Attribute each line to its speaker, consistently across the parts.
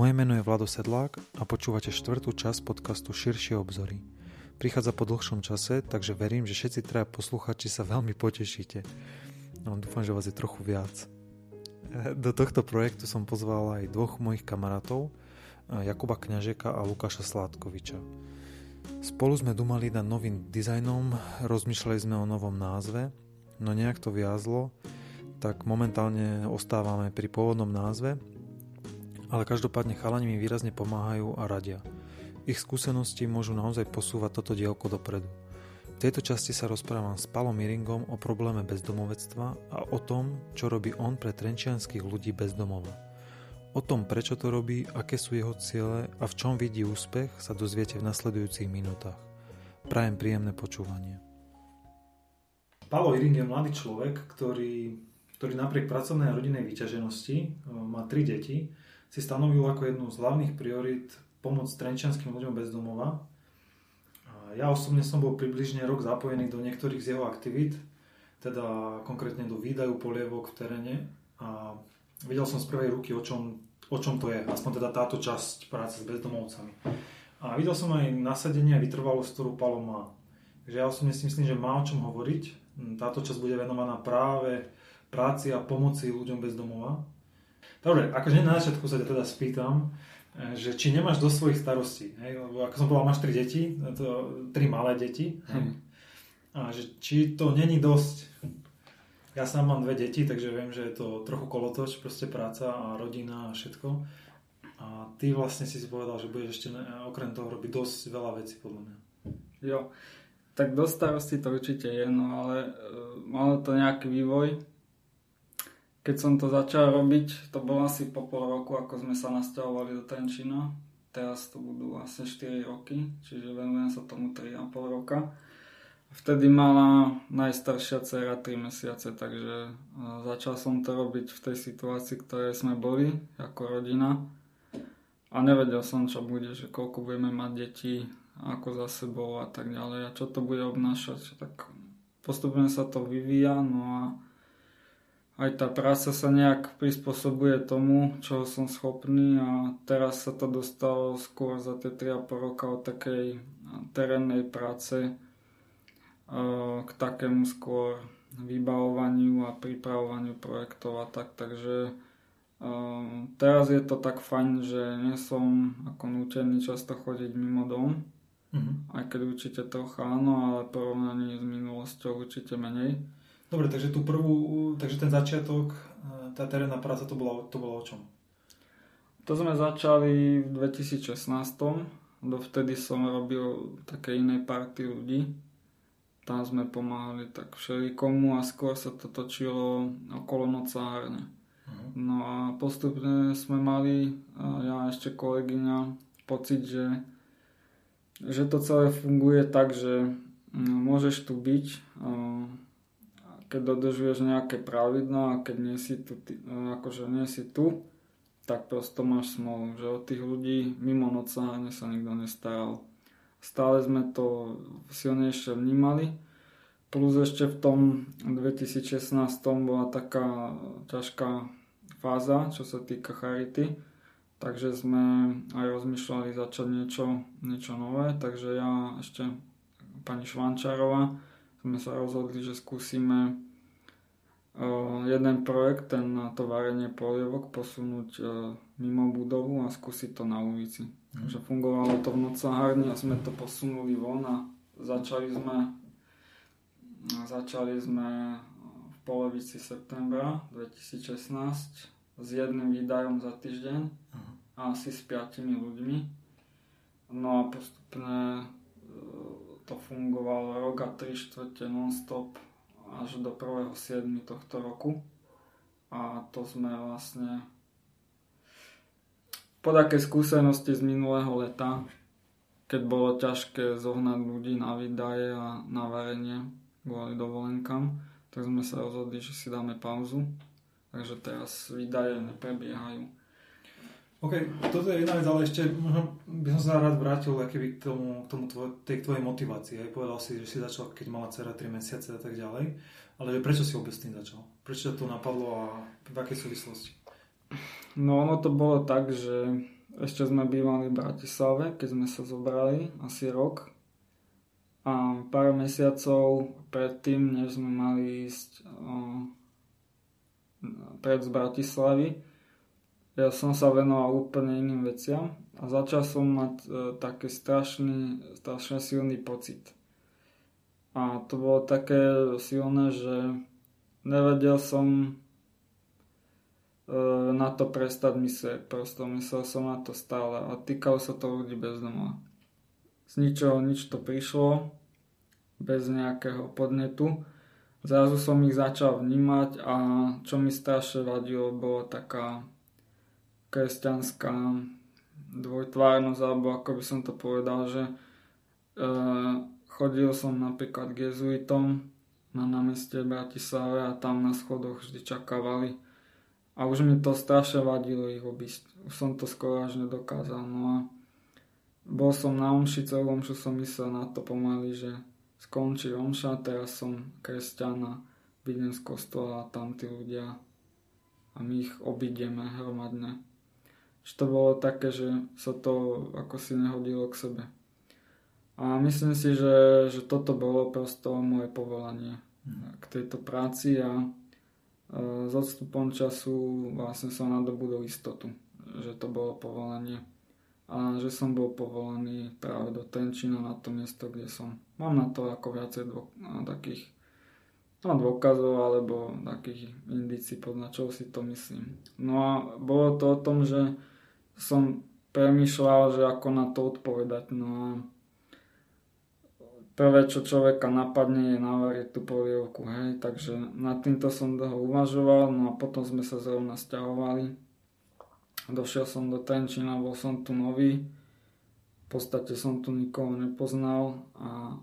Speaker 1: Moje meno je Vlado Sedlák a počúvate štvrtú časť podcastu Širšie obzory. Prichádza po dlhšom čase, takže verím, že všetci traja posluchači sa veľmi potešíte. No, dúfam, že vás je trochu viac. Do tohto projektu som pozval aj dvoch mojich kamarátov, Jakuba Kňažeka a Lukáša Sládkoviča. Spolu sme dumali nad novým dizajnom, rozmýšľali sme o novom názve, no nejak to viazlo, tak momentálne ostávame pri pôvodnom názve, ale každopádne chalani mi výrazne pomáhajú a radia. Ich skúsenosti môžu naozaj posúvať toto dielko dopredu. V tejto časti sa rozprávam s Palom Miringom o probléme bezdomovectva a o tom, čo robí on pre trenčianských ľudí bezdomova. O tom, prečo to robí, aké sú jeho ciele a v čom vidí úspech, sa dozviete v nasledujúcich minútach. Prajem príjemné počúvanie.
Speaker 2: Palo Iring je mladý človek, ktorý, ktorý napriek pracovnej a rodinnej vyťaženosti e, má tri deti si stanovil ako jednu z hlavných priorít pomoc trenčianským ľuďom bez domova. Ja osobne som bol približne rok zapojený do niektorých z jeho aktivít, teda konkrétne do výdaju polievok v teréne a videl som z prvej ruky, o čom, o čom to je, aspoň teda táto časť práce s bezdomovcami. A videl som aj nasadenie a vytrvalosť, ktorú Palo má. Takže ja osobne si myslím, že má o čom hovoriť. Táto časť bude venovaná práve práci a pomoci ľuďom bez domova. Dobre, akože na začiatku sa ťa teda spýtam, e, že či nemáš do svojich starostí, hej? lebo ako som povedal, máš tri deti, to, tri malé deti, Hmm. a že či to není dosť. Ja sám mám dve deti, takže viem, že je to trochu kolotoč, proste práca a rodina a všetko. A ty vlastne si si povedal, že budeš ešte okrem toho robiť dosť veľa vecí, podľa mňa.
Speaker 3: Jo, tak do starosti to určite je, no ale uh, malo to nejaký vývoj, keď som to začal robiť, to bolo asi po pol roku, ako sme sa nasťahovali do Trenčína. Teraz to budú asi 4 roky, čiže venujem sa tomu 3,5 roka. Vtedy mala najstaršia dcera 3 mesiace, takže začal som to robiť v tej situácii, ktorej sme boli ako rodina. A nevedel som, čo bude, že koľko budeme mať detí, ako za sebou a tak ďalej a čo to bude obnášať. Tak postupne sa to vyvíja, no a aj tá práca sa nejak prispôsobuje tomu, čo som schopný a teraz sa to dostalo skôr za tie 3,5 roka od takej terénnej práce e, k takému skôr vybavovaniu a pripravovaniu projektov a tak, takže e, teraz je to tak fajn, že nie som ako nútený často chodiť mimo dom, mm-hmm. aj keď určite trocha áno, ale porovnaní s minulosťou určite menej.
Speaker 2: Dobre, takže tú prvú, takže ten začiatok, e, tá terénna práca, to bola, to bola o čom?
Speaker 3: To sme začali v 2016. Dovtedy som robil také inej party ľudí. Tam sme pomáhali tak všelikomu a skôr sa to točilo okolo nocárne. Uh-huh. No a postupne sme mali, ja a ešte kolegyňa, pocit, že, že to celé funguje tak, že môžeš tu byť, keď dodržuješ nejaké pravidlá a keď nie si tu, no, akože nie si tu, tak prosto máš smolu, že od tých ľudí mimo noca sa nikto nestaral. Stále sme to silnejšie vnímali, plus ešte v tom 2016 bola taká ťažká fáza, čo sa týka charity, takže sme aj rozmýšľali začať niečo, niečo nové, takže ja ešte pani Švančárová sme sa rozhodli, že skúsime jeden projekt, ten na to varenie polievok, posunúť mimo budovu a skúsiť to na ulici. Mm. Takže fungovalo to v nocahárni a sme to posunuli von a začali sme začali sme v polovici septembra 2016 s jedným výdajom za týždeň mm. a asi s piatimi ľuďmi. No a postupne to fungovalo rok a 3 štvrte non-stop až do 1.7. tohto roku. A to sme vlastne po také skúsenosti z minulého leta, keď bolo ťažké zohnať ľudí na výdaje a na varenie kvôli dovolenkám, tak sme sa rozhodli, že si dáme pauzu. Takže teraz výdaje neprebiehajú
Speaker 2: OK, toto je jedna vec, ale ešte možno by som sa rád vrátil keby k tomu, k tomu tvoj, tej tvojej motivácii. Aj povedal si, že si začal, keď mala dcera 3 mesiace a tak ďalej. Ale že prečo si vôbec tým začal? Prečo to napadlo a v akej súvislosti?
Speaker 3: No ono to bolo tak, že ešte sme bývali v Bratislave, keď sme sa zobrali, asi rok. A pár mesiacov predtým, než sme mali ísť o, pred z Bratislavy, ja som sa venoval úplne iným veciam a začal som mať e, taký strašný, strašne silný pocit. A to bolo také silné, že nevedel som E, na to prestať myslieť. Prosto myslel som na to stále a týkalo sa to ľudí bez domova. Z ničoho nič to prišlo, bez nejakého podnetu. Zrazu som ich začal vnímať a čo mi strašne vadilo, bolo taká kresťanská dvojtvárnosť, alebo ako by som to povedal, že e, chodil som napríklad k jezuitom na námestie Bratislave a tam na schodoch vždy čakávali a už mi to strašne vadilo ich obísť. Už som to skoro až nedokázal. No a bol som na omši, celú omšu som myslel na to pomaly, že skončí omša, teraz som kresťan a vidím z kostola a tam tí ľudia a my ich obídeme hromadne. Že to bolo také, že sa to ako si nehodilo k sebe. A myslím si, že, že toto bolo prosto moje povolanie k tejto práci a s odstupom času vlastne som nadobudol istotu, že to bolo povolanie a že som bol povolaný práve do Tenčina na to miesto, kde som. Mám na to ako viacej dvo, takých no, dôkazov alebo takých indicí, čo si to myslím. No a bolo to o tom, že som premýšľal, že ako na to odpovedať. No a prvé, čo človeka napadne, je navariť tú polievku, hej, takže nad týmto som dlho uvažoval, no a potom sme sa zrovna stiahovali. Došiel som do Trenčina, bol som tu nový, v podstate som tu nikoho nepoznal a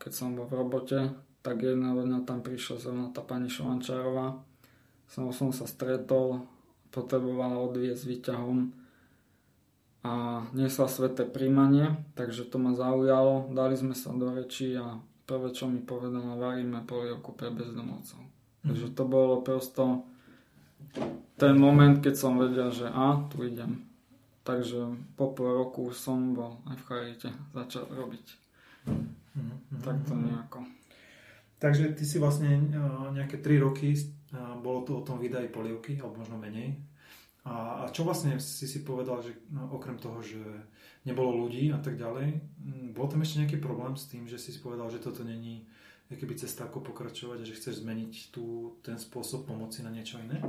Speaker 3: keď som bol v robote, tak jedna dňa tam prišla zrovna tá pani Šovančárová. Som, som sa stretol, potrebovala odviezť výťahom a niesla sveté príjmanie, takže to ma zaujalo. Dali sme sa do reči a prvé, čo mi povedala, varíme polievku pre bezdomovcov. Mm. Takže to bolo prosto ten moment, keď som vedel, že a, tu idem. Takže po pol roku som bol aj v Charite začal robiť. Mm-hmm. Tak to nejako.
Speaker 2: Takže ty si vlastne nejaké 3 roky, bolo to o tom vydaji polievky, alebo možno menej, a, a čo vlastne si si povedal, že no, okrem toho, že nebolo ľudí a tak ďalej, bol tam ešte nejaký problém s tým, že si si povedal, že toto není keby cesta ako pokračovať a že chceš zmeniť tú, ten spôsob pomoci na niečo iné?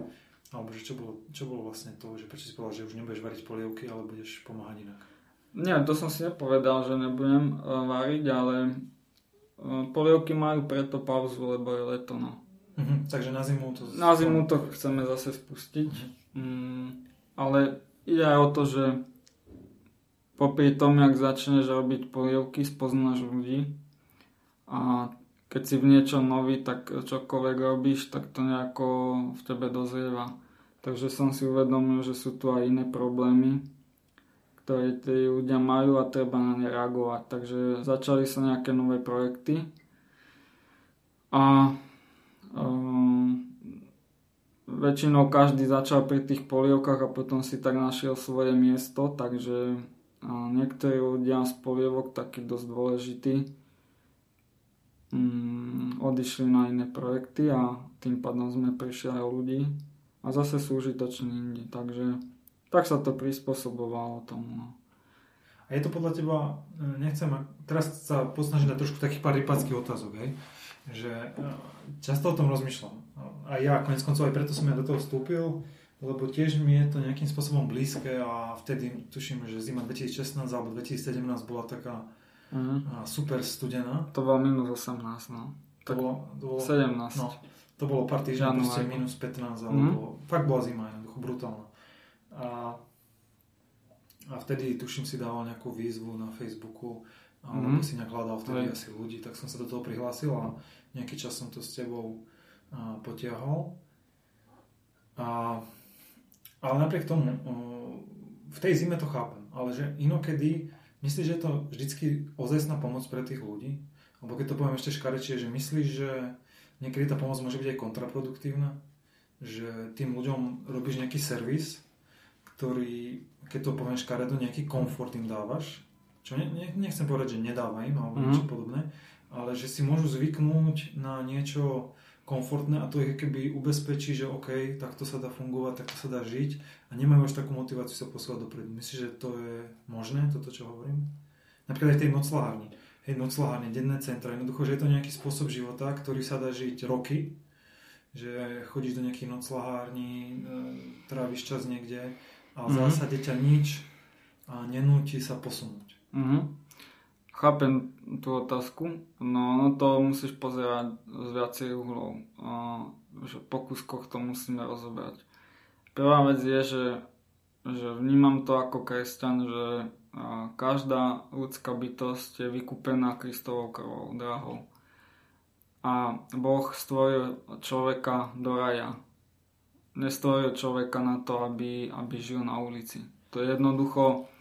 Speaker 2: Alebo že čo bolo, čo bolo vlastne to, že prečo si povedal, že už nebudeš variť polievky, ale budeš pomáhať inak?
Speaker 3: Nie, to som si nepovedal, že nebudem uh, variť, ale polievky majú preto pauzu, lebo je leto, no.
Speaker 2: Uh-huh, takže na zimu to...
Speaker 3: Na zimu to chceme zase spustiť. Uh-huh. Mm, ale ide aj o to, že popri tom, jak začneš robiť polievky, spoznáš ľudí a keď si v niečo nový, tak čokoľvek robíš, tak to nejako v tebe dozrieva. Takže som si uvedomil, že sú tu aj iné problémy, ktoré tí ľudia majú a treba na ne reagovať. Takže začali sa nejaké nové projekty a um, väčšinou každý začal pri tých polievkách a potom si tak našiel svoje miesto, takže niektorí ľudia z polievok, taký dosť dôležitý, mm, odišli na iné projekty a tým pádom sme prišli aj ľudí a zase sú užitoční indi, takže tak sa to prispôsobovalo tomu. No.
Speaker 2: A je to podľa teba, e, nechcem, teraz sa posnažiť na trošku takých pár rypackých otázok, hej? že e, často o tom rozmýšľam. A ja konec koncov aj preto som ja do toho vstúpil, lebo tiež mi je to nejakým spôsobom blízke a vtedy tuším, že zima 2016 alebo 2017 bola taká uh-huh. super studená.
Speaker 3: To bolo minus 18, no.
Speaker 2: To bolo, to bolo
Speaker 3: 17.
Speaker 2: No, to bolo pár týždňov, minus 15, alebo uh-huh. fakt bola zima, jednoducho brutálna. A, a vtedy tuším si dával nejakú výzvu na Facebooku, alebo mm-hmm. si nejak hľadal vtedy Aj. asi ľudí, tak som sa do toho prihlásil a nejaký čas som to s tebou a, potiahol. A, ale napriek tomu, o, v tej zime to chápem, ale že inokedy, myslíš, že je to vždycky ozajstná pomoc pre tých ľudí? Alebo keď to poviem ešte škarečie, že myslíš, že niekedy tá pomoc môže byť aj kontraproduktívna? Že tým ľuďom robíš nejaký servis, ktorý keď to poviem škaredo, nejaký komfort im dávaš, čo ne, ne, nechcem povedať, že nedáva im alebo mm. niečo podobné, ale že si môžu zvyknúť na niečo komfortné a to ich keby ubezpečí, že OK, takto sa dá fungovať, takto sa dá žiť a nemajú až takú motiváciu sa posúvať dopredu. Myslíš, že to je možné, toto čo hovorím? Napríklad aj tej noclahárni. Hej, noclahárne, denné centra, jednoducho, že je to nejaký spôsob života, ktorý sa dá žiť roky, že chodíš do nejakých noclahární, e, tráviš čas niekde a v zásade ťa nič a nenúti sa posunúť.
Speaker 3: Mm-hmm. Chápem tú otázku, no, no to musíš pozerať z viacej uhlov. A, že po kúskoch to musíme rozobrať. Prvá vec je, že, že vnímam to ako kresťan, že a každá ľudská bytosť je vykúpená Kristovou krvou, drahou. A Boh stvoril človeka do raja. Nestvoril človeka na to, aby, aby žil na ulici. To je jednoducho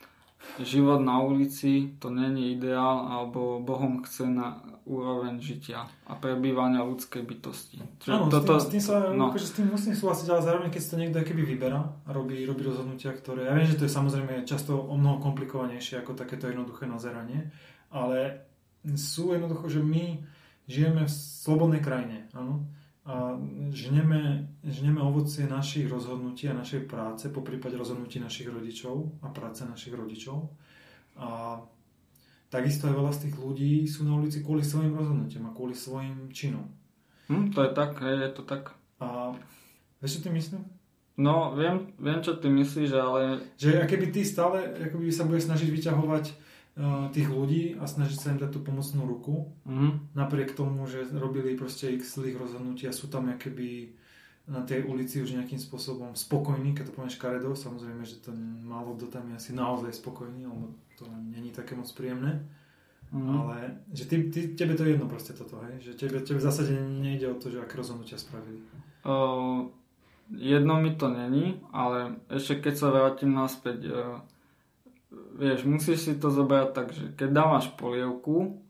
Speaker 3: život na ulici, to není ideál, alebo Bohom chce na úroveň žitia a prebývania ľudskej bytosti.
Speaker 2: Čiže Áno, toto, s, tým, s, tým sa, no. akože s tým musím súhlasiť, ale zároveň keď si to niekto keby vyberá a robí, robí rozhodnutia, ktoré... Ja viem, že to je samozrejme často o mnoho komplikovanejšie ako takéto jednoduché nazeranie, ale sú jednoducho, že my žijeme v slobodnej krajine, áno? A žneme, žneme ovocie našich rozhodnutí a našej práce, po prípade rozhodnutí našich rodičov a práce našich rodičov. A takisto aj veľa z tých ľudí sú na ulici kvôli svojim rozhodnutiam a kvôli svojim činom.
Speaker 3: Hm, to je tak, je to tak.
Speaker 2: A vieš, čo ty myslím?
Speaker 3: No, viem, viem, čo ty myslíš, ale...
Speaker 2: Že keby ty stále akoby sa bude snažiť vyťahovať tých ľudí a snažiť sa im dať tú pomocnú ruku. Mm. Napriek tomu, že robili proste ich zlých rozhodnutí a sú tam keby na tej ulici už nejakým spôsobom spokojní, keď to povieš karedo, samozrejme, že to málo kto tam je asi naozaj spokojný, lebo to není také moc príjemné. Mm. Ale že ty, ty, tebe to je jedno proste toto, hej? Že tebe, tebe v zásade nejde o to, že aké rozhodnutia spravili.
Speaker 3: Uh, jedno mi to není, ale ešte keď sa vrátim naspäť, uh, vieš, musíš si to zobrať tak, že keď dávaš polievku,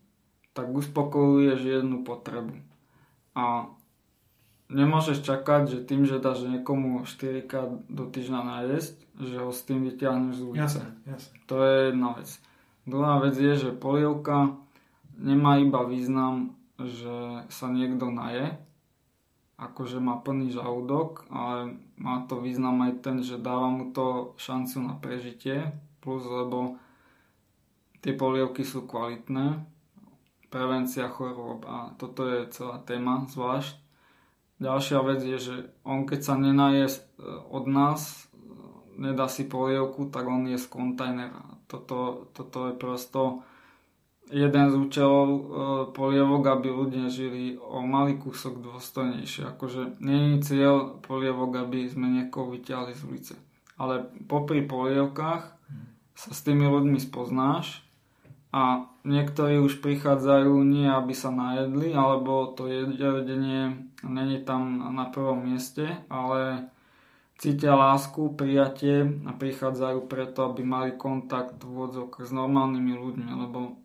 Speaker 3: tak uspokojuješ jednu potrebu. A nemôžeš čakať, že tým, že dáš niekomu 4 krát do týždňa najesť, že ho s tým vyťahneš z ulice.
Speaker 2: Jasne, jasne.
Speaker 3: To je jedna vec. Druhá vec je, že polievka nemá iba význam, že sa niekto naje, akože má plný žalúdok, ale má to význam aj ten, že dáva mu to šancu na prežitie, plus, lebo tie polievky sú kvalitné, prevencia chorôb a toto je celá téma zvlášť. Ďalšia vec je, že on keď sa nenaje e, od nás, e, nedá si polievku, tak on je z kontajnera. Toto, toto je prosto jeden z účelov e, polievok, aby ľudia žili o malý kúsok dôstojnejšie. Akože nie je cieľ polievok, aby sme niekoho vyťahli z ulice. Ale popri polievkách sa s tými ľuďmi spoznáš a niektorí už prichádzajú nie aby sa najedli, alebo to jedenie není tam na prvom mieste, ale cítia lásku, prijatie a prichádzajú preto, aby mali kontakt v s normálnymi ľuďmi, lebo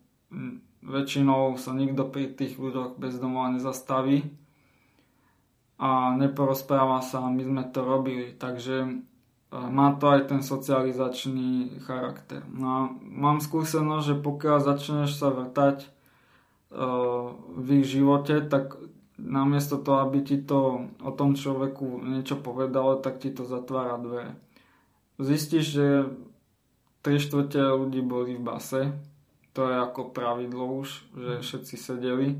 Speaker 3: väčšinou sa nikto pri tých ľuďoch bez domova nezastaví a neporozpráva sa, my sme to robili, takže má to aj ten socializačný charakter. No a mám skúsenosť, že pokiaľ začneš sa vrtať uh, v ich živote, tak namiesto toho, aby ti to o tom človeku niečo povedalo, tak ti to zatvára dvere. Zistíš, že 3 štvrte ľudí boli v base, to je ako pravidlo už, že všetci sedeli.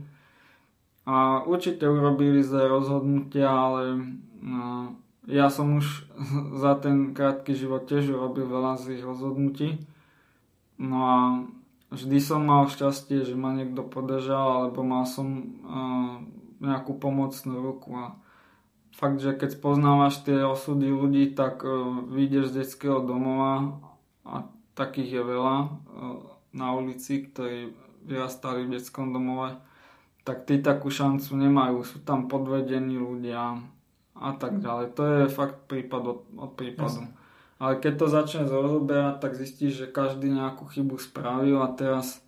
Speaker 3: A určite urobili zlé rozhodnutia, ale uh, ja som už za ten krátky život tiež urobil veľa zlých rozhodnutí. No a vždy som mal šťastie, že ma niekto podržal, alebo mal som uh, nejakú pomocnú ruku. A fakt, že keď poznávaš tie osudy ľudí, tak uh, vyjdeš z detského domova a takých je veľa uh, na ulici, ktorí vyrastali v detskom domove, tak tí takú šancu nemajú. Sú tam podvedení ľudia, a tak ďalej. To je fakt prípad od, od prípadu. Yes. Ale keď to začne rozoberať, tak zistíš, že každý nejakú chybu spravil a teraz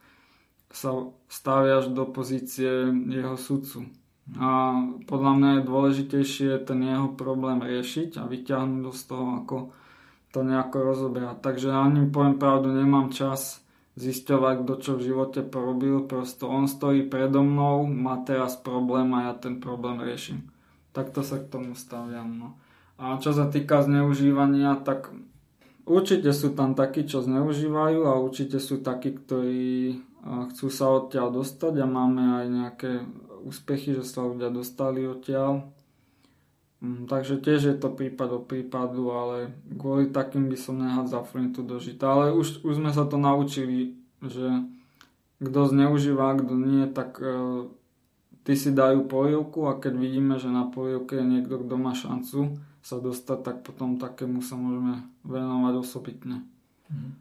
Speaker 3: sa staviaš do pozície jeho sudcu. A podľa mňa je dôležitejšie ten jeho problém riešiť a vyťahnuť z toho ako to nejako rozoberať. Takže ním poviem pravdu, nemám čas zisťovať, kto čo v živote porobil. Prosto on stojí predo mnou, má teraz problém a ja ten problém riešim. Takto sa k tomu staviam. No. A čo sa týka zneužívania, tak určite sú tam takí, čo zneužívajú a určite sú takí, ktorí chcú sa odtiaľ dostať a máme aj nejaké úspechy, že sa ľudia dostali odtiaľ. Mm, takže tiež je to prípad od prípadu, ale kvôli takým by som nehádzal flintu do žita. Ale už, už sme sa to naučili, že kto zneužíva, kto nie, tak uh, ty si dajú polievku a keď vidíme, že na polievke je niekto, kto má šancu sa dostať, tak potom takému sa môžeme venovať osobitne. Mm.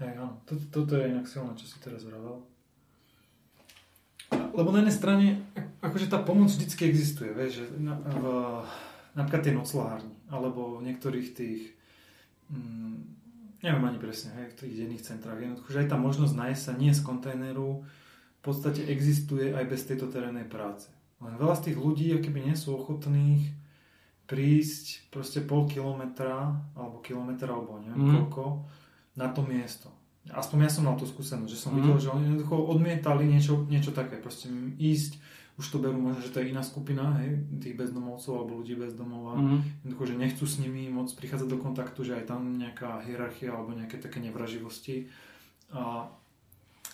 Speaker 2: Hej, áno. Toto, toto je inak silné, čo si teraz vravel. Lebo na jednej strane, akože tá pomoc vždycky existuje, vieš, že na, v, napríklad tie noclahárni, alebo v niektorých tých, mm, neviem ani presne, hej, v tých denných centrách, jednoducho, že aj tá možnosť nájsť sa nie z kontajneru podstate existuje aj bez tejto terénnej práce. Len veľa z tých ľudí, keby nie sú ochotných prísť proste pol kilometra, alebo kilometra, alebo neviem mm. koľko, na to miesto. Aspoň ja som mal tú skúsenosť, že som mm. videl, že oni jednoducho odmietali niečo, niečo také, proste ísť, už to berú možno, že to je iná skupina, hej, tých bezdomovcov alebo ľudí bezdomova, mm. jednoducho, že nechcú s nimi môcť prichádzať do kontaktu, že aj tam nejaká hierarchia alebo nejaké také nevraživosti. A,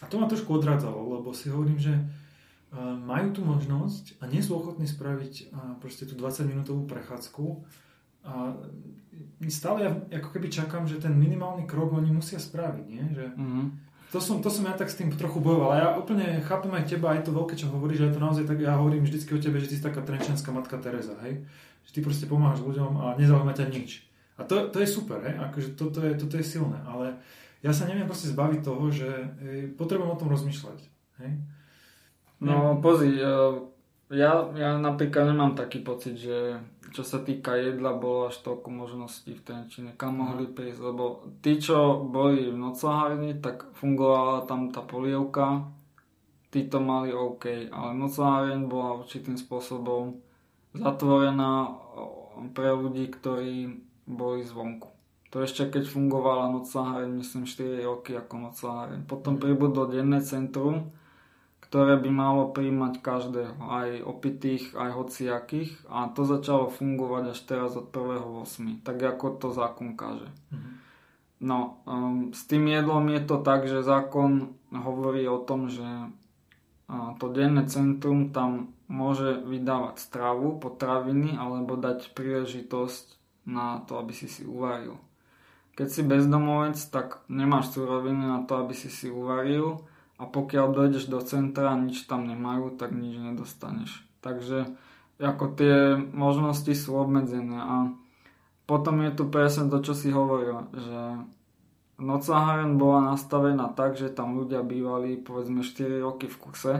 Speaker 2: a to ma trošku odrádzalo, lebo si hovorím, že uh, majú tú možnosť a nie sú ochotní spraviť uh, proste tú 20 minútovú prechádzku a stále ja ako keby čakám, že ten minimálny krok oni musia spraviť, nie? Že mm-hmm. to, som, to som ja tak s tým trochu bojoval. Ja úplne chápem aj teba, aj to veľké, čo hovoríš, že je to naozaj tak, ja hovorím vždycky o tebe, že ty si taká trenčanská matka Teresa, hej? Že ty proste pomáhaš ľuďom a nezaujíma ťa nič. A to, to je super, hej? Akože toto je, toto je silné, ale ja sa neviem proste zbaviť toho, že potrebujem o tom rozmýšľať, hej?
Speaker 3: No pozri, e, ja, ja napríklad nemám taký pocit, že čo sa týka jedla, bolo až toľko možností v Trenčine, kam mohli prísť, lebo tí, čo boli v noclahárni, tak fungovala tam tá polievka, tí to mali OK, ale noclaháreň bola určitým spôsobom zatvorená pre ľudí, ktorí boli zvonku. To ešte keď fungovala noclaháreň, myslím 4 roky ako noclaháreň. Potom pribudlo denné centrum, ktoré by malo príjmať každého, aj opitých, aj hociakých a to začalo fungovať až teraz od 1.8. tak ako to zákon káže. Mm-hmm. No, um, s tým jedlom je to tak, že zákon hovorí o tom, že uh, to denné centrum tam môže vydávať stravu, potraviny alebo dať príležitosť na to, aby si si uvaril. Keď si bezdomovec, tak nemáš suroviny na to, aby si si uvaril. A pokiaľ dojdeš do centra a nič tam nemajú, tak nič nedostaneš. Takže ako tie možnosti sú obmedzené. A potom je tu presne to, čo si hovoril, že nocaharen bola nastavená tak, že tam ľudia bývali povedzme 4 roky v kuse.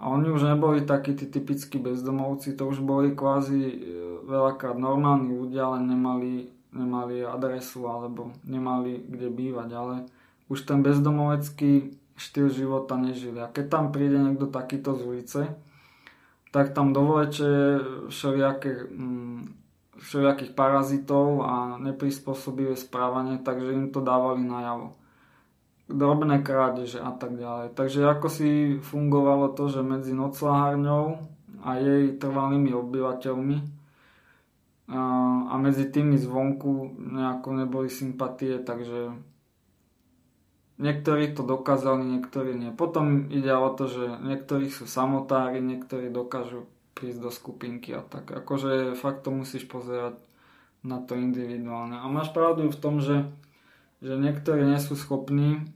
Speaker 3: A oni už neboli takí tí typickí bezdomovci, to už boli kvázi e, veľakrát normálni ľudia, ale nemali, nemali adresu alebo nemali kde bývať, ale už ten bezdomovecký štýl života nežili. A keď tam príde niekto takýto z ulice, tak tam dovolete všelijaké, mm, všelijakých parazitov a neprispôsobivé správanie, takže im to dávali najavo. Drobné krádeže a tak ďalej. Takže ako si fungovalo to, že medzi noclahárňou a jej trvalými obyvateľmi a medzi tými zvonku nejako neboli sympatie, takže Niektorí to dokázali, niektorí nie. Potom ide o to, že niektorí sú samotári, niektorí dokážu prísť do skupinky a tak. Akože fakt to musíš pozerať na to individuálne. A máš pravdu v tom, že, že niektorí nie sú schopní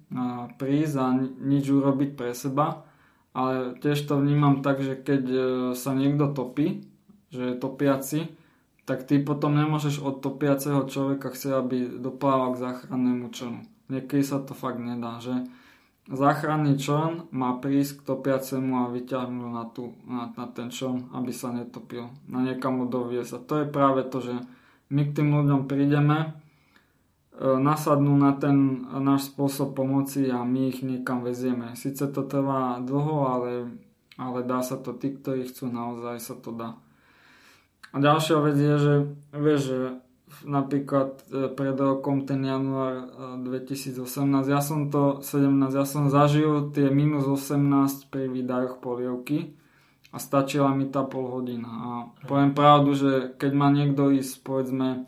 Speaker 3: prísť a nič urobiť pre seba, ale tiež to vnímam tak, že keď e, sa niekto topí, že je topiaci, tak ty potom nemôžeš od topiaceho človeka chcieť, aby doplával k záchrannému člnu niekedy sa to fakt nedá, že záchranný čln má prísť k topiacemu a vyťahnuť na, tú, na, na ten čln, aby sa netopil, na niekam ho doviesť. A to je práve to, že my k tým ľuďom prídeme, e, nasadnú na ten náš spôsob pomoci a my ich niekam vezieme. Sice to trvá dlho, ale, ale dá sa to, tí, ktorí chcú naozaj sa to dá. A ďalšia vec je, že vieš, že napríklad e, pred rokom ten január 2018, e, ja som to 17, ja som zažil tie minus 18 pri výdajoch polievky a stačila mi tá pol hodina. A poviem pravdu, že keď má niekto ísť povedzme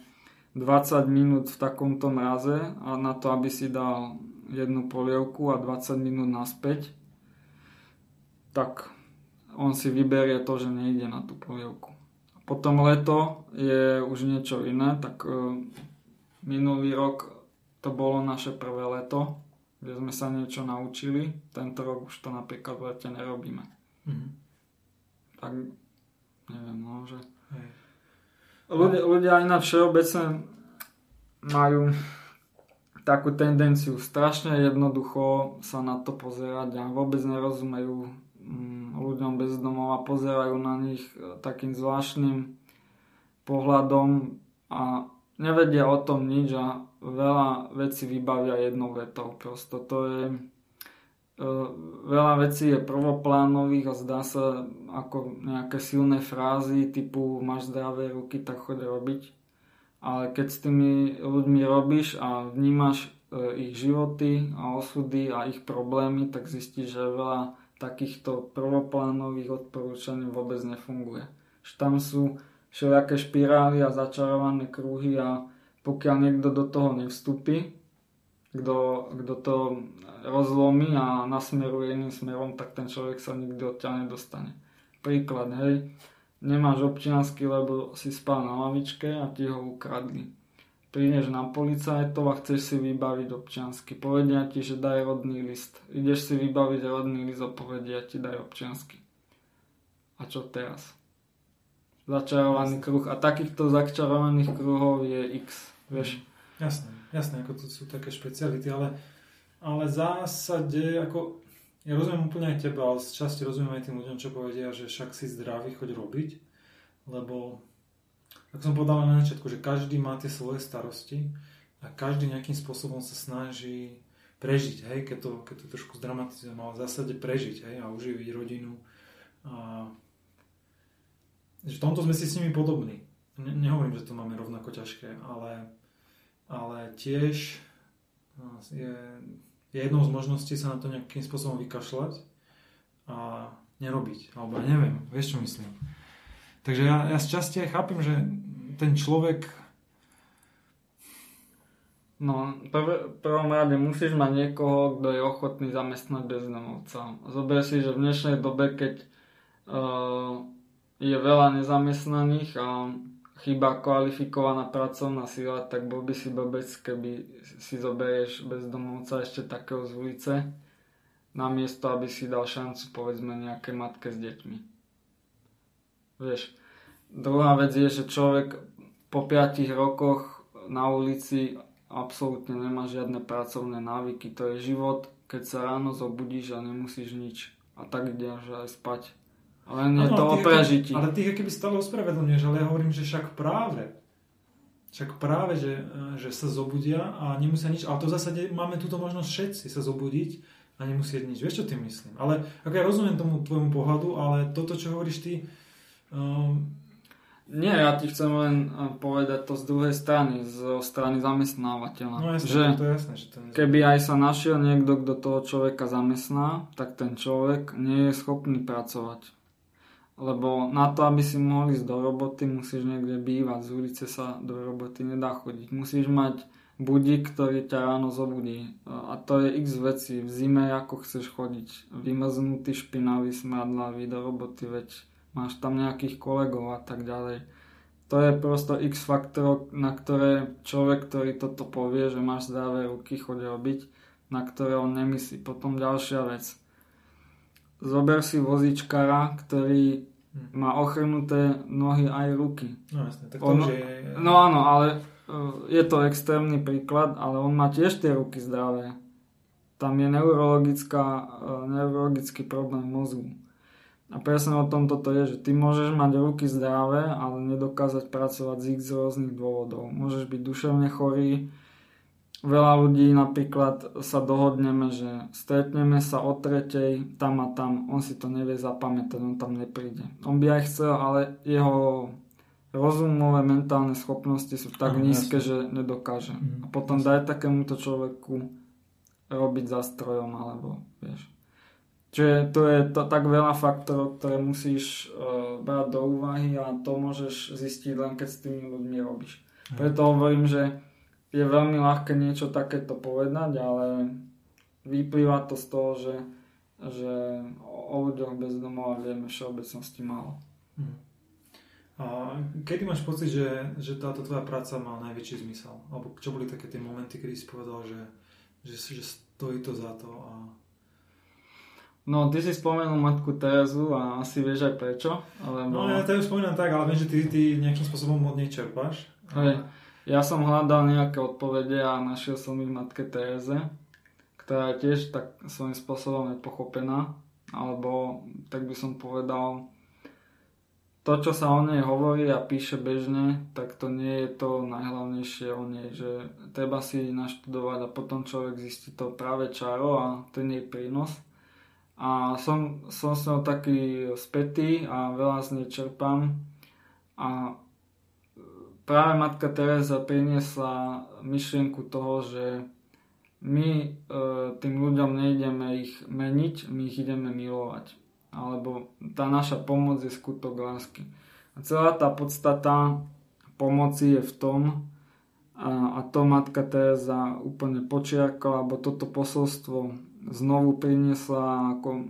Speaker 3: 20 minút v takomto mraze a na to, aby si dal jednu polievku a 20 minút naspäť, tak on si vyberie to, že nejde na tú polievku. Potom leto je už niečo iné, tak uh, minulý rok to bolo naše prvé leto, kde sme sa niečo naučili. Tento rok už to napríklad v lete nerobíme. Mm-hmm. Tak neviem, no, že... Hej. Ľudia, ľudia aj na všeobecne majú takú tendenciu strašne jednoducho sa na to pozerať a vôbec nerozumejú mm, ľuďom bez domov a pozerajú na nich e, takým zvláštnym pohľadom a nevedia o tom nič a veľa vecí vybavia jednou vetou. Prosto to je e, veľa vecí je prvoplánových a zdá sa ako nejaké silné frázy typu máš zdravé ruky, tak choď robiť ale keď s tými ľuďmi robíš a vnímaš e, ich životy a osudy a ich problémy, tak zistíš, že veľa takýchto prvoplánových odporúčaní vôbec nefunguje. Že tam sú všelijaké špirály a začarované kruhy a pokiaľ niekto do toho nevstúpi, kto, kto to rozlomí a nasmeruje iným smerom, tak ten človek sa nikdy odtiaľ nedostane. Príklad, hej, nemáš občiansky, lebo si spal na lavičke a ti ho ukradli. Prídeš na policajtov a chceš si vybaviť občiansky. Povedia ti, že daj rodný list. Ideš si vybaviť rodný list a povedia ti, daj občiansky. A čo teraz? Začarovaný kruh. A takýchto začarovaných kruhov je x. Vieš?
Speaker 2: Jasné, jasné, ako to sú také špeciality, ale, ale v zásade, ako ja rozumiem úplne aj teba, ale z časti rozumiem aj tým ľuďom, čo povedia, že však si zdravý, choď robiť, lebo ako som povedal na začiatku, že každý má tie svoje starosti a každý nejakým spôsobom sa snaží prežiť, hej, keď to, keď to trošku zdramatizujem, ale v zásade prežiť, hej, a uživiť rodinu. A že v tomto sme si s nimi podobní. Ne, nehovorím, že to máme rovnako ťažké, ale, ale tiež je, je jednou z možností sa na to nejakým spôsobom vykašľať a nerobiť. Alebo ja neviem, vieš čo myslím. Takže ja, ja z časti aj chápem, že ten človek
Speaker 3: No, prv, prvom rade musíš mať niekoho, kto je ochotný zamestnať bezdomovca. Zober si, že v dnešnej dobe, keď uh, je veľa nezamestnaných a chýba kvalifikovaná pracovná sila, tak bol by si blbec, keby si zoberieš bezdomovca ešte takého z ulice, namiesto aby si dal šancu povedzme nejaké matke s deťmi. Vieš, druhá vec je, že človek po 5 rokoch na ulici absolútne nemá žiadne pracovné návyky. To je život, keď sa ráno zobudíš a nemusíš nič. A tak ideš aj spať len je to o prežití.
Speaker 2: Ale ty keby stále ospravedlňuješ, ale ja hovorím, že však práve. Však práve, že, že sa zobudia a nemusia nič. Ale to v zásade máme túto možnosť všetci sa zobudiť a nemusieť nič. Vieš, čo tým myslím? Ale ako ja rozumiem tomu tvojmu pohľadu, ale toto, čo hovoríš ty, um,
Speaker 3: nie, ja ti chcem len povedať to z druhej strany, zo strany zamestnávateľa.
Speaker 2: No jasne, že to je jasné, že to
Speaker 3: je keby aj sa našiel niekto, kto toho človeka zamestná, tak ten človek nie je schopný pracovať. Lebo na to, aby si mohol ísť do roboty, musíš niekde bývať. Z ulice sa do roboty nedá chodiť. Musíš mať budík, ktorý ťa ráno zobudí. A to je x veci. V zime, ako chceš chodiť. Vymrznutý, špinavý, smradlavý do roboty, veď máš tam nejakých kolegov a tak ďalej. To je prosto x faktorov, na ktoré človek, ktorý toto povie, že máš zdravé ruky, choď robiť, na ktoré on nemyslí. Potom ďalšia vec zober si vozičkara, ktorý hm. má ochrnuté nohy aj ruky.
Speaker 2: No jasne, tak to on, už je...
Speaker 3: No áno, ale uh, je to extrémny príklad, ale on má tiež tie ruky zdravé. Tam je neurologická, uh, neurologický problém mozgu. A presne o tom toto je, že ty môžeš mať ruky zdravé, ale nedokázať pracovať z x rôznych dôvodov. Môžeš byť duševne chorý, veľa ľudí napríklad sa dohodneme, že stretneme sa o tretej tam a tam, on si to nevie zapamätať, on tam nepríde. On by aj chcel, ale jeho rozumové mentálne schopnosti sú tak nízke,
Speaker 2: jasne.
Speaker 3: že nedokáže.
Speaker 2: Mhm,
Speaker 3: A potom daj takémuto človeku robiť za strojom, alebo vieš. Čiže to je to, tak veľa faktorov, ktoré musíš uh, brať do úvahy a to môžeš zistiť len keď s tými ľuďmi robíš. Preto hovorím, že je veľmi ľahké niečo takéto povedať, ale vyplýva to z toho, že, že o ľuďoch bez domova vieme všeobecnosti málo.
Speaker 2: Mhm. A kedy máš pocit, že, že táto tvoja práca má najväčší zmysel? Alebo čo boli také tie momenty, kedy si povedal, že, že, že stojí to za to a
Speaker 3: No, ty si spomenul matku Terezu a asi vieš aj prečo. Lebo...
Speaker 2: No ja to ju spomínam tak, ale viem, že ty, ty nejakým spôsobom od nej čerpáš.
Speaker 3: Hej. Ja som hľadal nejaké odpovede a našiel som ich matke Tereze, ktorá je tiež tak svojím spôsobom nepochopená, alebo tak by som povedal, to, čo sa o nej hovorí a píše bežne, tak to nie je to najhlavnejšie o nej, že treba si naštudovať a potom človek zistí to práve čaro a ten jej prínos. A som, som s ňou taký spätý a veľa z nej čerpám a práve matka Teresa priniesla myšlienku toho, že my e, tým ľuďom nejdeme ich meniť, my ich ideme milovať. Alebo tá naša pomoc je skutok lásky. A celá tá podstata pomoci je v tom, a, a to matka Teresa úplne počiarkala, alebo toto posolstvo znovu priniesla ako e,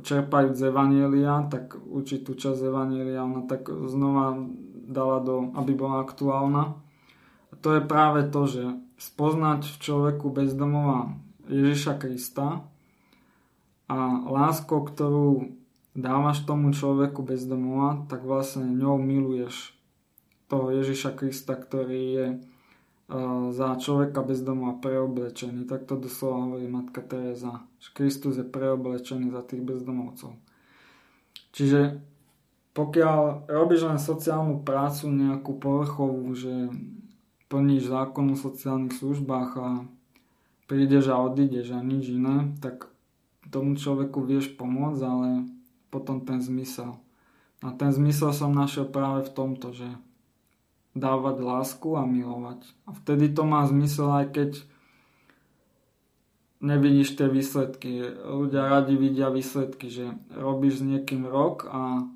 Speaker 3: čerpajúc z Evanielia, tak určitú časť Evanielia ona tak znova dala do, aby bola aktuálna. A to je práve to, že spoznať v človeku bezdomova Ježiša Krista a láskou, ktorú dávaš tomu človeku bezdomova, tak vlastne ňou miluješ toho Ježiša Krista, ktorý je za človeka bezdomova preoblečený. Tak to doslova hovorí matka Teresa. Že Kristus je preoblečený za tých bezdomovcov. Čiže pokiaľ robíš len sociálnu prácu nejakú povrchovú, že plníš zákon o sociálnych službách a prídeš a odídeš a nič iné, tak tomu človeku vieš pomôcť, ale potom ten zmysel. A ten zmysel som našiel práve v tomto, že dávať lásku a milovať. A vtedy to má zmysel, aj keď nevidíš tie výsledky. Ľudia radi vidia výsledky, že robíš s niekým rok a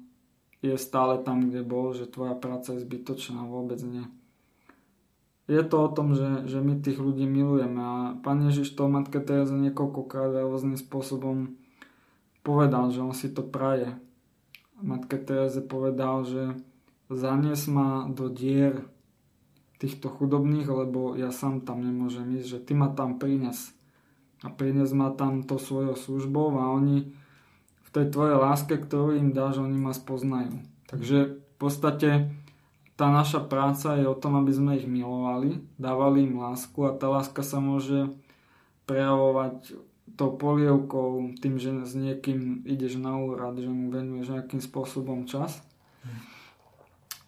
Speaker 3: je stále tam, kde bol, že tvoja práca je zbytočná, vôbec nie. Je to o tom, že, že my tých ľudí milujeme a Pán Ježiš to Matke Tereze niekoľkokrát rôznym spôsobom povedal, že on si to praje. Matke Tereze povedal, že zanies ma do dier týchto chudobných, lebo ja sám tam nemôžem ísť, že ty ma tam prines. A prines ma tam to svojou službou a oni v tej tvojej láske, ktorú im dáš, oni ma spoznajú. Takže v podstate tá naša práca je o tom, aby sme ich milovali, dávali im lásku a tá láska sa môže prejavovať tou polievkou, tým, že s niekým ideš na úrad, že mu venuješ nejakým spôsobom čas.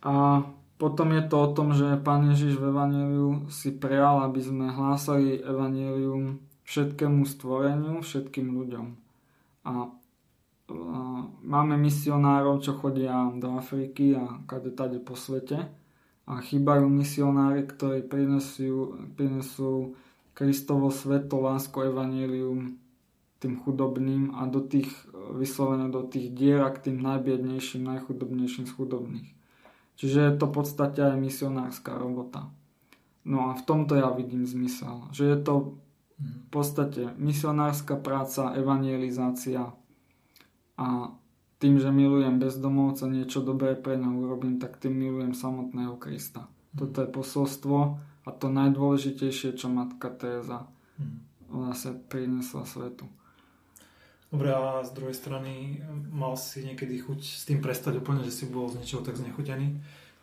Speaker 3: A potom je to o tom, že Pán Ježiš v Evangeliu si prijal, aby sme hlásali Evangelium všetkému stvoreniu, všetkým ľuďom. A, a máme misionárov, čo chodia do Afriky a kade tade po svete. A chýbajú misionári, ktorí prinesú, Kristovo sveto, lásku, Evangelium tým chudobným a do tých, vyslovene do tých dier a k tým najbiednejším, najchudobnejším z chudobných. Čiže je to v podstate aj misionárska robota. No a v tomto ja vidím zmysel. Že je to v podstate misionárska práca, evangelizácia a tým, že milujem bezdomovca, niečo dobré pre ňa urobím, tak tým milujem samotného Krista. Toto je posolstvo a to najdôležitejšie, čo Matka Teresa vlastne priniesla svetu.
Speaker 2: Dobre, a z druhej strany mal si niekedy chuť s tým prestať úplne, že si bol z niečoho tak znechutený?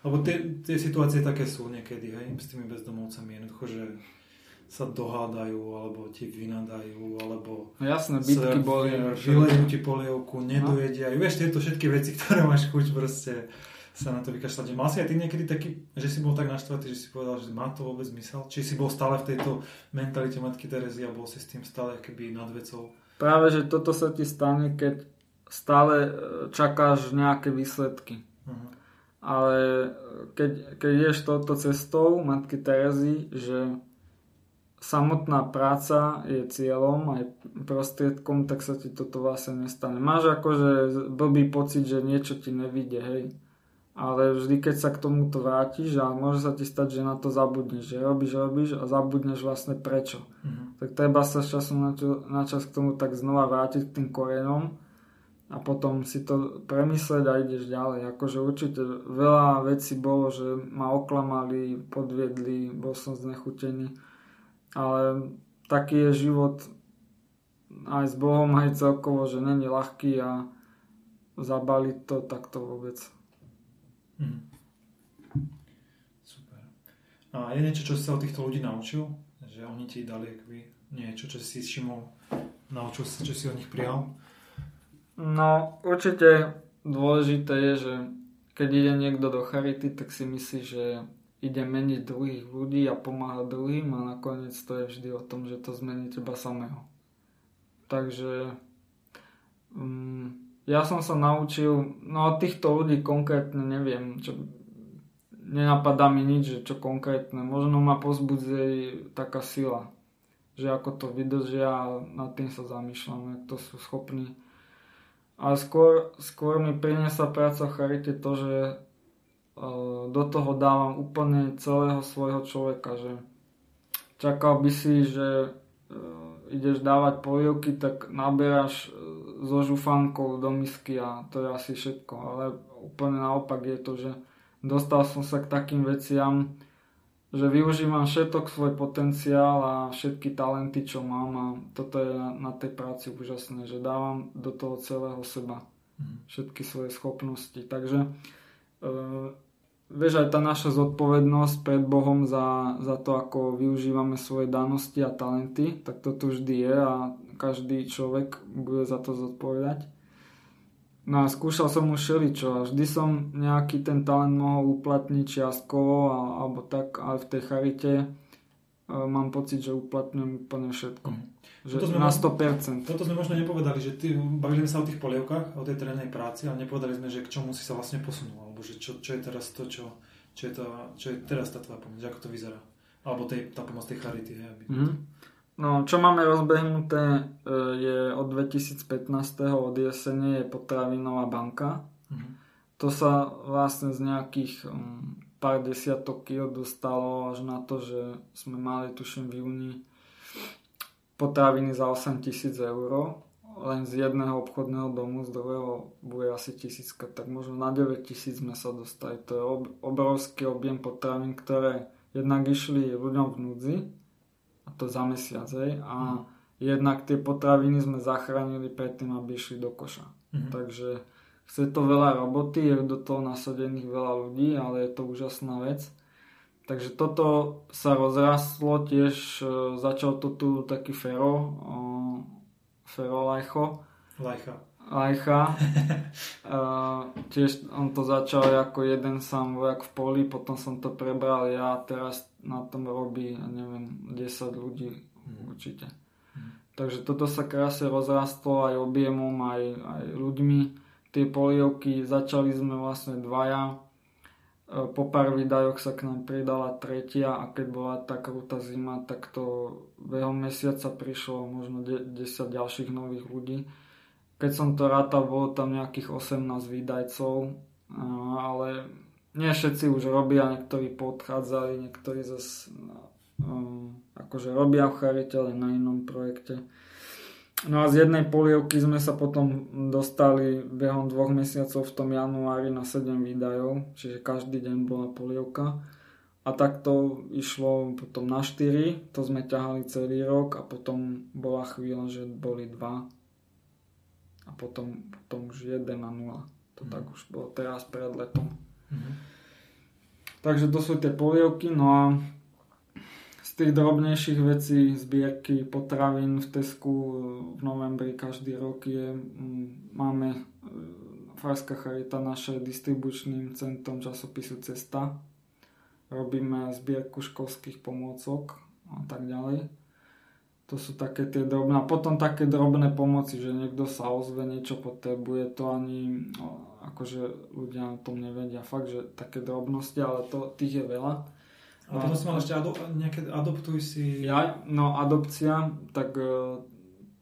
Speaker 2: Lebo tie, tie situácie také sú niekedy, hej, s tými bezdomovcami. Jednoducho, že sa dohádajú, alebo ti vynadajú, alebo...
Speaker 3: No jasné, bitky boli.
Speaker 2: Vylejú ti polievku, nedojedia. No. Vieš, tieto všetky veci, ktoré máš chuť proste sa na to vykašľať. Mal si aj ty niekedy taký, že si bol tak naštvatý, že si povedal, že má to vôbec zmysel? Či si bol stále v tejto mentalite Matky Terezy a bol si s tým stále keby nad vecou?
Speaker 3: Práve, že toto sa ti stane, keď stále čakáš nejaké výsledky. Uh-huh. Ale keď, keď ideš touto cestou Matky Terezy, že samotná práca je cieľom aj prostriedkom, tak sa ti toto vlastne nestane. Máš akože blbý pocit, že niečo ti nevíde, hej. Ale vždy, keď sa k tomuto vrátiš a môže sa ti stať, že na to zabudneš, že robíš, robíš a zabudneš vlastne prečo. Mm-hmm. Tak treba sa z času na, čo, na čas k tomu tak znova vrátiť k tým korenom a potom si to premyslieť a ideš ďalej. Akože určite veľa vecí bolo, že ma oklamali, podviedli, bol som znechutený ale taký je život aj s Bohom, aj celkovo, že není ľahký a zabaliť to takto vôbec. Hmm.
Speaker 2: Super. A je niečo, čo si sa od týchto ľudí naučil? Že oni ti dali akby niečo, čo si všimol, naučil si, čo si od nich prijal?
Speaker 3: No, určite dôležité je, že keď ide niekto do charity, tak si myslí, že ide meniť druhých ľudí a pomáhať druhým a nakoniec to je vždy o tom, že to zmení teba samého. Takže um, ja som sa naučil, no od týchto ľudí konkrétne neviem, čo, nenapadá mi nič, že čo konkrétne. Možno ma pozbudzuje taká sila, že ako to vydržia a nad tým sa zamýšľam, jak to sú schopní. A skôr, skôr mi priniesla práca v charite to, že do toho dávam úplne celého svojho človeka, že čakal by si, že e, ideš dávať polievky, tak naberáš so žufankou do misky a to je asi všetko. Ale úplne naopak je to, že dostal som sa k takým veciam, že využívam všetok svoj potenciál a všetky talenty, čo mám a toto je na, na tej práci úžasné, že dávam do toho celého seba mhm. všetky svoje schopnosti. Takže e, vieš, aj tá naša zodpovednosť pred Bohom za, za to, ako využívame svoje danosti a talenty, tak to tu vždy je a každý človek bude za to zodpovedať. No a skúšal som už všeličo a vždy som nejaký ten talent mohol uplatniť čiastkovo alebo tak, ale v tej charite e, mám pocit, že uplatňujem úplne všetko. Mm. Že toto sme na 100%.
Speaker 2: Toto sme možno nepovedali, že ty, bavili sme sa o tých polievkách, o tej terénnej práci a nepovedali sme, že k čomu si sa vlastne posunul alebo že čo, čo je teraz to, čo, čo, je to, čo je teraz tá tvoja pomoc, ako to vyzerá. Alebo tej, tá pomoc tej charity. Je, aby...
Speaker 3: mm. No, čo máme rozbehnuté e, je od 2015. od jesene je potravinová banka. Mm. To sa vlastne z nejakých um, pár desiatok kil dostalo až na to, že sme mali, tuším, v júni potraviny za 8 tisíc eur len z jedného obchodného domu, z druhého bude asi tisícka, tak možno na 9 tisíc sme sa dostali. To je obrovský objem potravín, ktoré jednak išli ľuďom v núdzi, to za mesiac, hej, a mm. jednak tie potraviny sme zachránili predtým, aby išli do koša. Mm. Takže chce to veľa roboty, je do toho nasadených veľa ľudí, ale je to úžasná vec. Takže toto sa rozrastlo tiež, e, začal to tu taký Fero, Fero Lajcho.
Speaker 2: Lajcha.
Speaker 3: Lajcha. uh, tiež on to začal ako jeden sám vojak v poli, potom som to prebral ja a teraz na tom robí, neviem, 10 ľudí mm. určite. Mm. Takže toto sa krásne rozrastlo aj objemom, aj, aj ľuďmi. Tie polievky začali sme vlastne dvaja, E, po pár výdajoch sa k nám pridala tretia a keď bola tá krutá zima, tak to behom mesiaca prišlo možno 10 ďalších nových ľudí. Keď som to rátal, bolo tam nejakých 18 výdajcov, ale nie všetci už robia, niektorí podchádzali, niektorí zase um, akože robia v charite, ale na inom projekte. No a z jednej polievky sme sa potom dostali behom dvoch mesiacov v tom januári na 7 výdajov, čiže každý deň bola polievka. A tak to išlo potom na 4, to sme ťahali celý rok a potom bola chvíľa, že boli 2 a potom, potom už 1 a 0. To mm. tak už bolo teraz pred letom. Mm. Takže to sú tie polievky, no a tých drobnejších vecí, zbierky potravín v Tesku v novembri každý rok je, máme e, Farská charita naše distribučným centrom časopisu Cesta. Robíme zbierku školských pomôcok a tak ďalej. To sú také tie drobné. A potom také drobné pomoci, že niekto sa ozve, niečo potrebuje, to ani no, akože ľudia o tom nevedia. Fakt, že také drobnosti, ale to, tých je veľa.
Speaker 2: A potom si mal ešte ado- nejaké adoptuj si...
Speaker 3: Ja, no adopcia, tak e,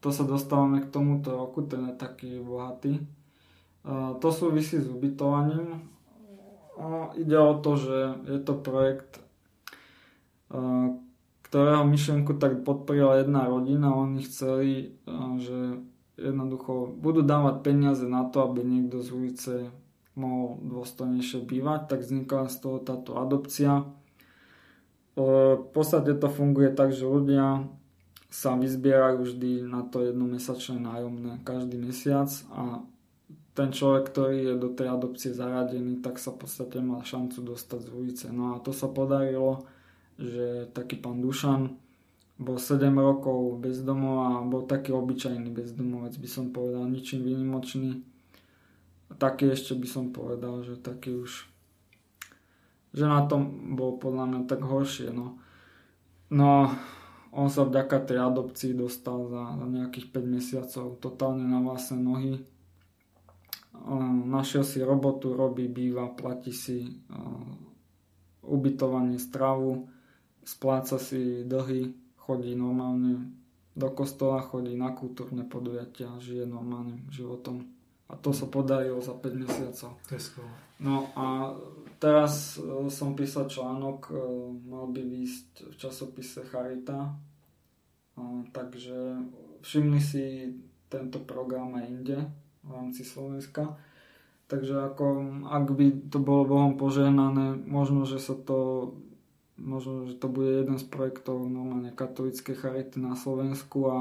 Speaker 3: to sa dostávame k tomuto roku, ten je taký bohatý. E, to súvisí s ubytovaním. A ide o to, že je to projekt, e, ktorého myšlenku tak podporila jedna rodina. Oni chceli, že jednoducho budú dávať peniaze na to, aby niekto z ulice mohol dôstojnejšie bývať, tak vznikla z toho táto adopcia v podstate to funguje tak, že ľudia sa vyzbierajú vždy na to jednomesačné nájomné každý mesiac a ten človek, ktorý je do tej adopcie zaradený, tak sa v podstate má šancu dostať z ulice. No a to sa podarilo, že taký pán Dušan bol 7 rokov bezdomov a bol taký obyčajný bezdomovec, by som povedal, ničím výnimočný. Taký ešte by som povedal, že taký už že na tom bol podľa mňa tak horšie. No, no on sa vďaka tej adopcii dostal za, za nejakých 5 mesiacov totálne na vlastné nohy. Našiel si robotu, robí, býva, platí si ubytovanie, stravu, spláca si dlhy, chodí normálne do kostola, chodí na kultúrne podujatia, žije normálnym životom. A to sa podarilo za 5 mesiacov.
Speaker 2: To je skvelé.
Speaker 3: No a Teraz e, som písal článok, e, mal by výjsť v časopise Charita, takže všimli si tento program aj inde v rámci Slovenska. Takže ako, ak by to bolo Bohom požehnané, možno, že sa to možno, že to bude jeden z projektov normálne katolíckej charity na Slovensku a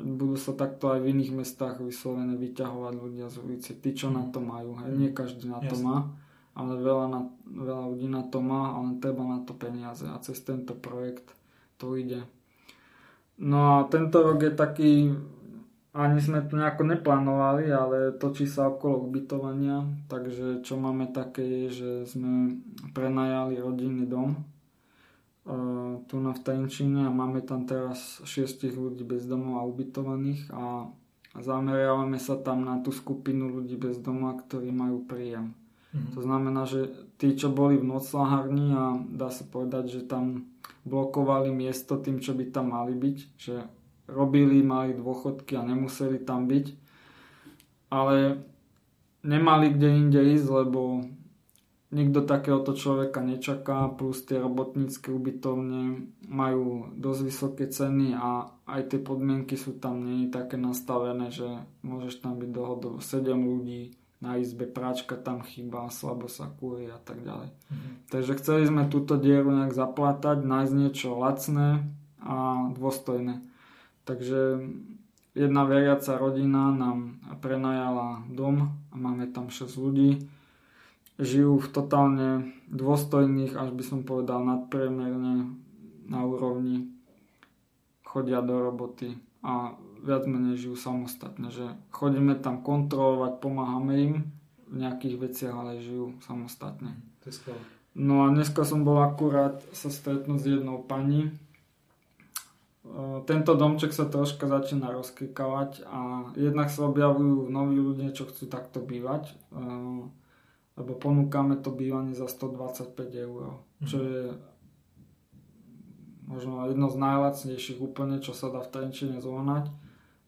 Speaker 3: budú sa takto aj v iných mestách vyslovene vyťahovať ľudia z ulice. Tí, čo na to majú. Hej. Nie každý na to Jasne. má ale veľa, na, veľa ľudí na to má, ale treba na to peniaze a cez tento projekt to ide. No a tento rok je taký, ani sme to nejako neplánovali, ale točí sa okolo ubytovania, takže čo máme také je, že sme prenajali rodinný dom tu na v Trenčine a máme tam teraz šiestich ľudí bez domov a ubytovaných a zameriavame sa tam na tú skupinu ľudí bez domova, ktorí majú príjem. Mm-hmm. To znamená, že tí, čo boli v noclahárni a dá sa povedať, že tam blokovali miesto tým, čo by tam mali byť, že robili, mali dôchodky a nemuseli tam byť, ale nemali kde inde ísť, lebo nikto takéhoto človeka nečaká, plus tie robotnícke ubytovne majú dosť vysoké ceny a aj tie podmienky sú tam nie také nastavené, že môžeš tam byť dlhodobo 7 ľudí, na izbe práčka tam chýba, slabo sa kúri a tak ďalej. Mm-hmm. Takže chceli sme túto dieru nejak zaplatať, nájsť niečo lacné a dôstojné. Takže jedna veriaca rodina nám prenajala dom a máme tam 6 ľudí. Žijú v totálne dôstojných, až by som povedal nadpriemerne na úrovni. Chodia do roboty a viac menej žijú samostatne, že chodíme tam kontrolovať, pomáhame im v nejakých veciach, ale žijú samostatne. No a dneska som bol akurát sa stretnúť s jednou pani. E, tento domček sa troška začína rozklikavať a jednak sa objavujú noví ľudia, čo chcú takto bývať, e, lebo ponúkame to bývanie za 125 eur, čo mhm. je možno jedno z najlacnejších úplne, čo sa dá v Trenčine zohnať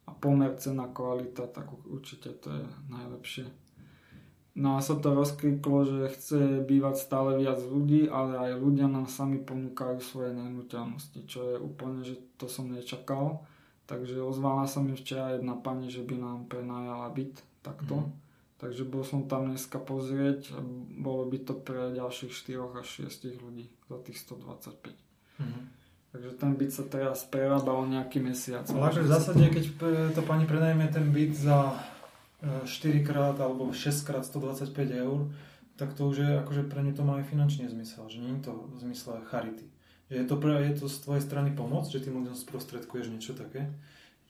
Speaker 3: a pomer cena kvalita, tak určite to je najlepšie. No a sa to rozkliklo, že chce bývať stále viac ľudí, ale aj ľudia nám sami ponúkajú svoje nehnuteľnosti, čo je úplne, že to som nečakal. Takže ozvala sa mi včera jedna pani, že by nám prenajala byt takto. Mm. Takže bol som tam dneska pozrieť bolo by to pre ďalších 4 až 6 ľudí za tých 125. Mm. Takže ten byt sa teraz prerába o nejaký mesiac.
Speaker 2: Ale akože v zásade, keď to pani prenajme ten byt za 4 e, krát alebo 6 krát 125 eur, tak to už je, akože pre ňu to má aj finančný zmysel, že nie je to v zmysle charity. Že je to, pre, je to z tvojej strany pomoc, že ty možno sprostredkuješ niečo také,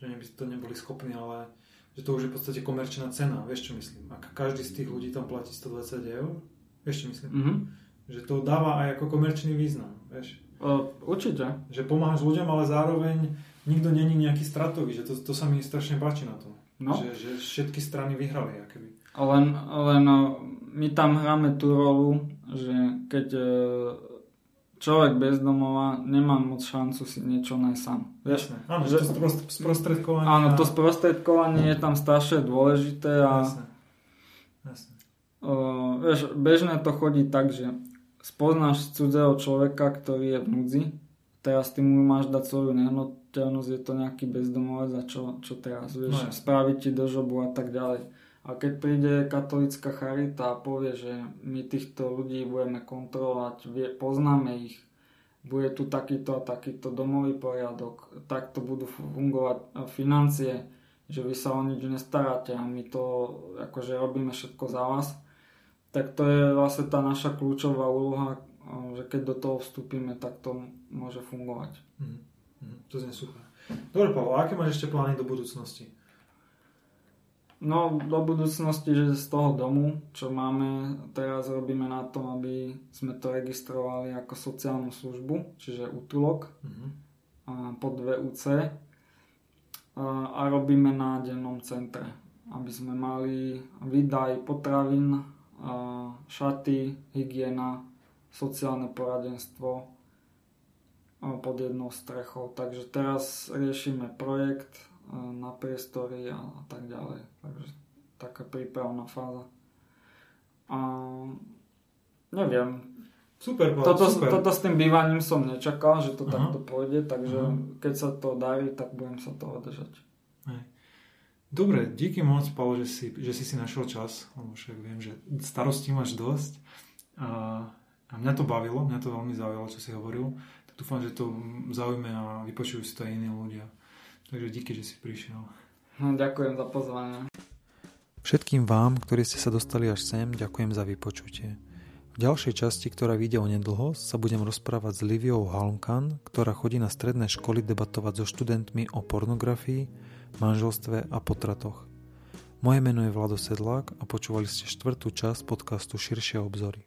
Speaker 2: že by to neboli schopní, ale že to už je v podstate komerčná cena, vieš čo myslím. Ak každý z tých ľudí tam platí 120 eur, vieš čo myslím? Mm-hmm. Že to dáva aj ako komerčný význam, vieš.
Speaker 3: Uh, určite.
Speaker 2: Že pomáhaš ľuďom, ale zároveň nikto není nejaký stratový, že to, to sa mi strašne páči na tom.
Speaker 3: No.
Speaker 2: Že, že všetky strany vyhrali, akoby.
Speaker 3: Len, len my tam hráme tú rolu, že keď e, človek bez domova nemá moc šancu si niečo nájsť sám.
Speaker 2: Jasné. Áno,
Speaker 3: že-
Speaker 2: to sprost- sprostredkovanie.
Speaker 3: Áno, to sprostredkovanie je tam strašne dôležité a
Speaker 2: Jasné. Jasné.
Speaker 3: uh, vieš, bežne to chodí tak, že spoznáš cudzého človeka, ktorý je v núdzi, teraz ty mu máš dať svoju nehnuteľnosť, je to nejaký bezdomovec a čo, čo teraz, vieš,
Speaker 2: No
Speaker 3: spraviť ti do žobu a tak ďalej. A keď príde katolická charita a povie, že my týchto ľudí budeme kontrolovať, poznáme ich, bude tu takýto a takýto domový poriadok, takto budú fungovať e, financie, že vy sa o nič nestaráte a my to akože robíme všetko za vás, tak to je vlastne tá naša kľúčová úloha, e, že keď do toho vstúpime, tak to môže fungovať.
Speaker 2: Mhm. Mhm. To znie super. Dobre, Pavel, aké máš ešte plány do budúcnosti?
Speaker 3: No do budúcnosti, že z toho domu, čo máme, teraz robíme na tom, aby sme to registrovali ako sociálnu službu, čiže útulok
Speaker 2: Mhm.
Speaker 3: a pod VUC a, a robíme na dennom centre, aby sme mali výdaj potravín, a šaty, hygiena, sociálne poradenstvo pod jednou strechou. Takže teraz riešime projekt na priestory a, a tak ďalej. Takže taká prípravná fáza. A neviem,
Speaker 2: Super, Pavel,
Speaker 3: toto,
Speaker 2: super.
Speaker 3: toto s tým bývaním som nečakal, že to
Speaker 2: Aha.
Speaker 3: takto pôjde, takže
Speaker 2: Aha.
Speaker 3: keď sa to darí, tak budem sa toho držať.
Speaker 2: Dobre, díky moc, Pavel, že si, že si si našiel čas, lebo však viem, že starostí máš dosť. A, a mňa to bavilo, mňa to veľmi zaujalo, čo si hovoril. Tak dúfam, že to zaujme a vypočujú si to aj iní ľudia. Takže díky, že si prišiel.
Speaker 3: No, ďakujem za pozvanie.
Speaker 1: Všetkým vám, ktorí ste sa dostali až sem, ďakujem za vypočutie. V ďalšej časti, ktorá vyjde o nedlho, sa budem rozprávať s Liviou Halmkan, ktorá chodí na stredné školy debatovať so študentmi o pornografii, manželstve a potratoch. Moje meno je Vlado Sedlák a počúvali ste štvrtú časť podcastu Širšie obzory.